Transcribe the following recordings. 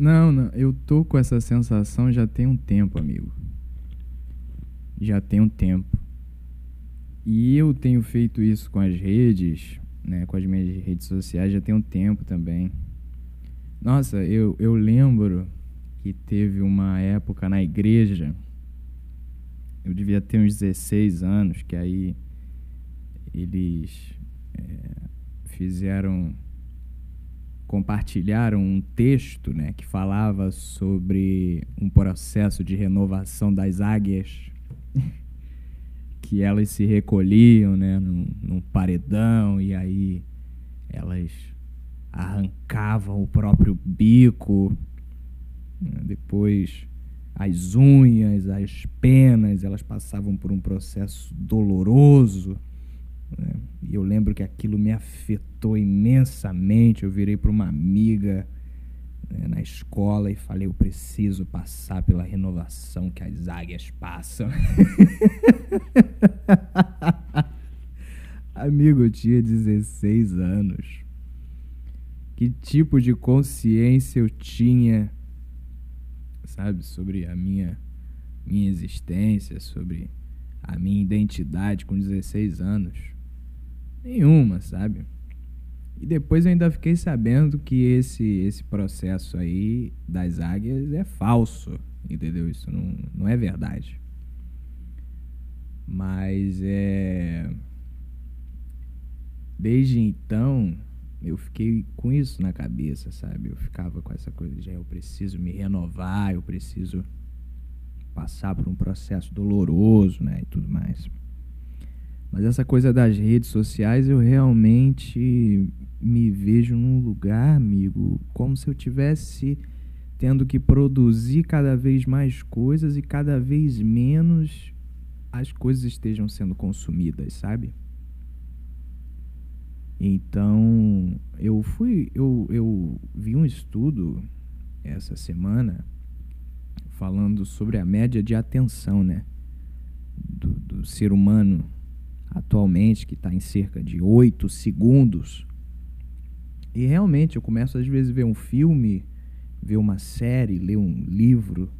Não, não, eu tô com essa sensação já tem um tempo, amigo. Já tem um tempo. E eu tenho feito isso com as redes, né, com as minhas redes sociais já tem um tempo também. Nossa, eu, eu lembro que teve uma época na igreja, eu devia ter uns 16 anos, que aí eles é, fizeram compartilharam um texto né, que falava sobre um processo de renovação das águias, que elas se recolhiam né, num, num paredão e aí elas arrancavam o próprio bico, né, depois as unhas, as penas, elas passavam por um processo doloroso né? E eu lembro que aquilo me afetou imensamente. Eu virei para uma amiga né, na escola e falei: eu preciso passar pela renovação que as águias passam. Amigo, eu tinha 16 anos. Que tipo de consciência eu tinha, sabe, sobre a minha minha existência, sobre a minha identidade com 16 anos? Nenhuma, sabe? E depois eu ainda fiquei sabendo que esse, esse processo aí das águias é falso, entendeu? Isso não, não é verdade. Mas é. Desde então, eu fiquei com isso na cabeça, sabe? Eu ficava com essa coisa de ah, eu preciso me renovar, eu preciso passar por um processo doloroso, né? E tudo mais. Mas essa coisa das redes sociais, eu realmente me vejo num lugar, amigo, como se eu tivesse tendo que produzir cada vez mais coisas e cada vez menos as coisas estejam sendo consumidas, sabe? Então, eu fui, eu, eu vi um estudo essa semana falando sobre a média de atenção, né, do, do ser humano atualmente, que está em cerca de 8 segundos. E realmente eu começo às vezes a ver um filme, ver uma série, ler um livro,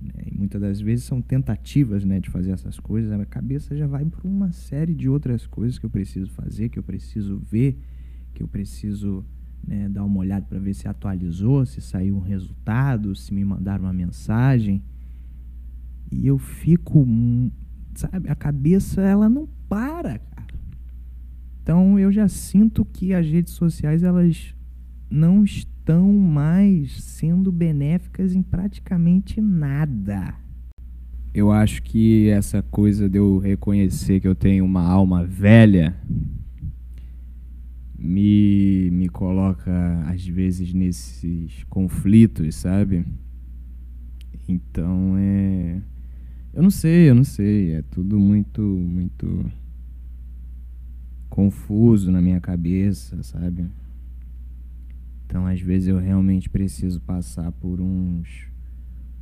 né? e muitas das vezes são tentativas né, de fazer essas coisas, a minha cabeça já vai para uma série de outras coisas que eu preciso fazer, que eu preciso ver, que eu preciso né, dar uma olhada para ver se atualizou, se saiu um resultado, se me mandaram uma mensagem. E eu fico sabe? A cabeça ela não para, cara. Então eu já sinto que as redes sociais elas não estão mais sendo benéficas em praticamente nada. Eu acho que essa coisa de eu reconhecer que eu tenho uma alma velha me, me coloca às vezes nesses conflitos, sabe? Então é eu não sei, eu não sei. É tudo muito, muito confuso na minha cabeça, sabe? Então, às vezes, eu realmente preciso passar por uns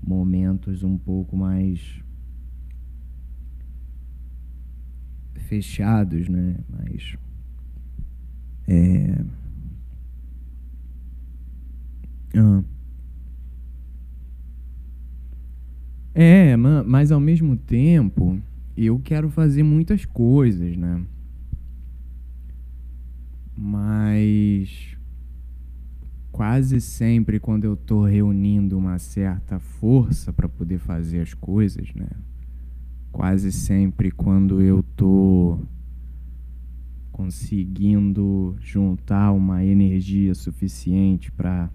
momentos um pouco mais fechados, né? Mas. É. Ah. É, mas ao mesmo tempo, eu quero fazer muitas coisas, né? Mas quase sempre quando eu tô reunindo uma certa força para poder fazer as coisas, né? Quase sempre quando eu tô conseguindo juntar uma energia suficiente para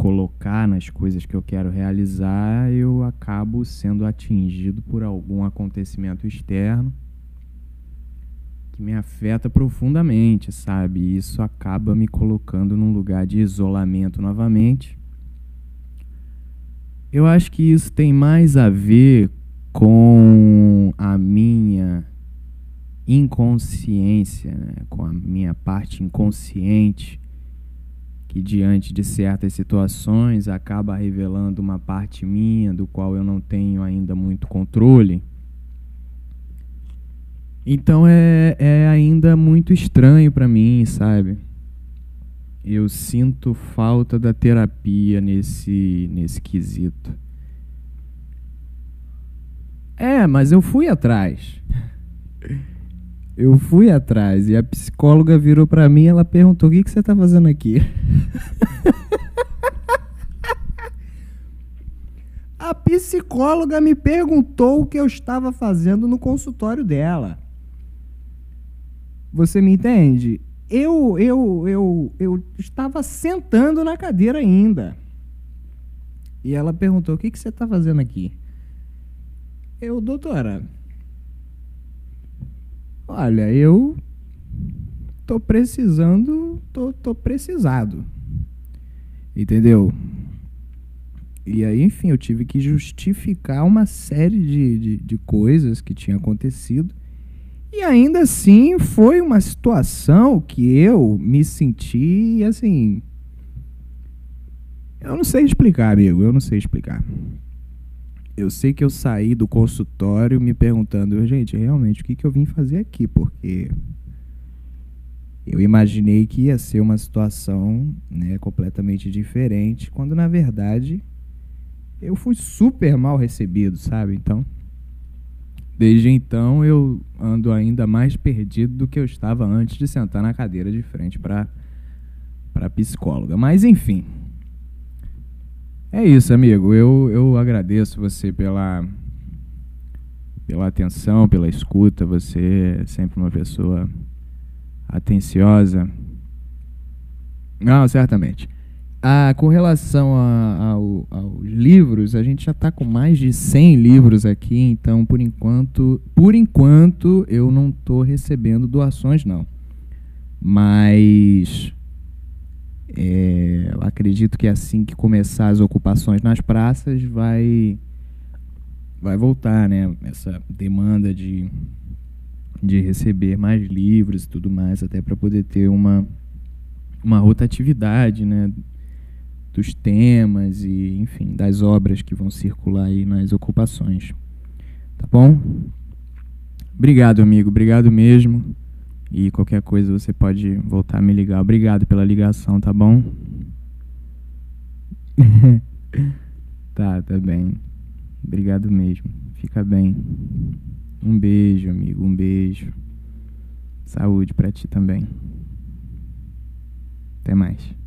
colocar nas coisas que eu quero realizar, eu acabo sendo atingido por algum acontecimento externo que me afeta profundamente, sabe? Isso acaba me colocando num lugar de isolamento novamente. Eu acho que isso tem mais a ver com a minha inconsciência, né? com a minha parte inconsciente que diante de certas situações acaba revelando uma parte minha do qual eu não tenho ainda muito controle. Então é, é ainda muito estranho para mim, sabe? eu sinto falta da terapia nesse, nesse quesito. É, mas eu fui atrás. Eu fui atrás e a psicóloga virou para mim e ela perguntou: "O que que você tá fazendo aqui?" a psicóloga me perguntou o que eu estava fazendo no consultório dela. Você me entende? Eu, eu, eu, eu estava sentando na cadeira ainda. E ela perguntou: O que, que você está fazendo aqui? Eu, doutora. Olha, eu tô precisando, tô, tô precisado. Entendeu? E aí, enfim, eu tive que justificar uma série de, de, de coisas que tinha acontecido e ainda assim foi uma situação que eu me senti assim. Eu não sei explicar, amigo, eu não sei explicar. Eu sei que eu saí do consultório me perguntando, gente, realmente, o que, que eu vim fazer aqui? Porque eu imaginei que ia ser uma situação né, completamente diferente, quando na verdade eu fui super mal recebido, sabe? Então. Desde então eu ando ainda mais perdido do que eu estava antes de sentar na cadeira de frente para para psicóloga. Mas enfim. É isso, amigo. Eu, eu agradeço você pela pela atenção, pela escuta. Você é sempre uma pessoa atenciosa. Não, certamente. Ah, com relação a, ao, aos livros, a gente já está com mais de 100 livros aqui, então por enquanto, por enquanto eu não estou recebendo doações não. Mas é, acredito que assim que começar as ocupações nas praças vai vai voltar, né? Essa demanda de de receber mais livros e tudo mais, até para poder ter uma uma rotatividade, né? dos temas e, enfim, das obras que vão circular aí nas ocupações. Tá bom? Obrigado, amigo. Obrigado mesmo. E qualquer coisa você pode voltar a me ligar. Obrigado pela ligação, tá bom? tá, tá bem. Obrigado mesmo. Fica bem. Um beijo, amigo. Um beijo. Saúde para ti também. Até mais.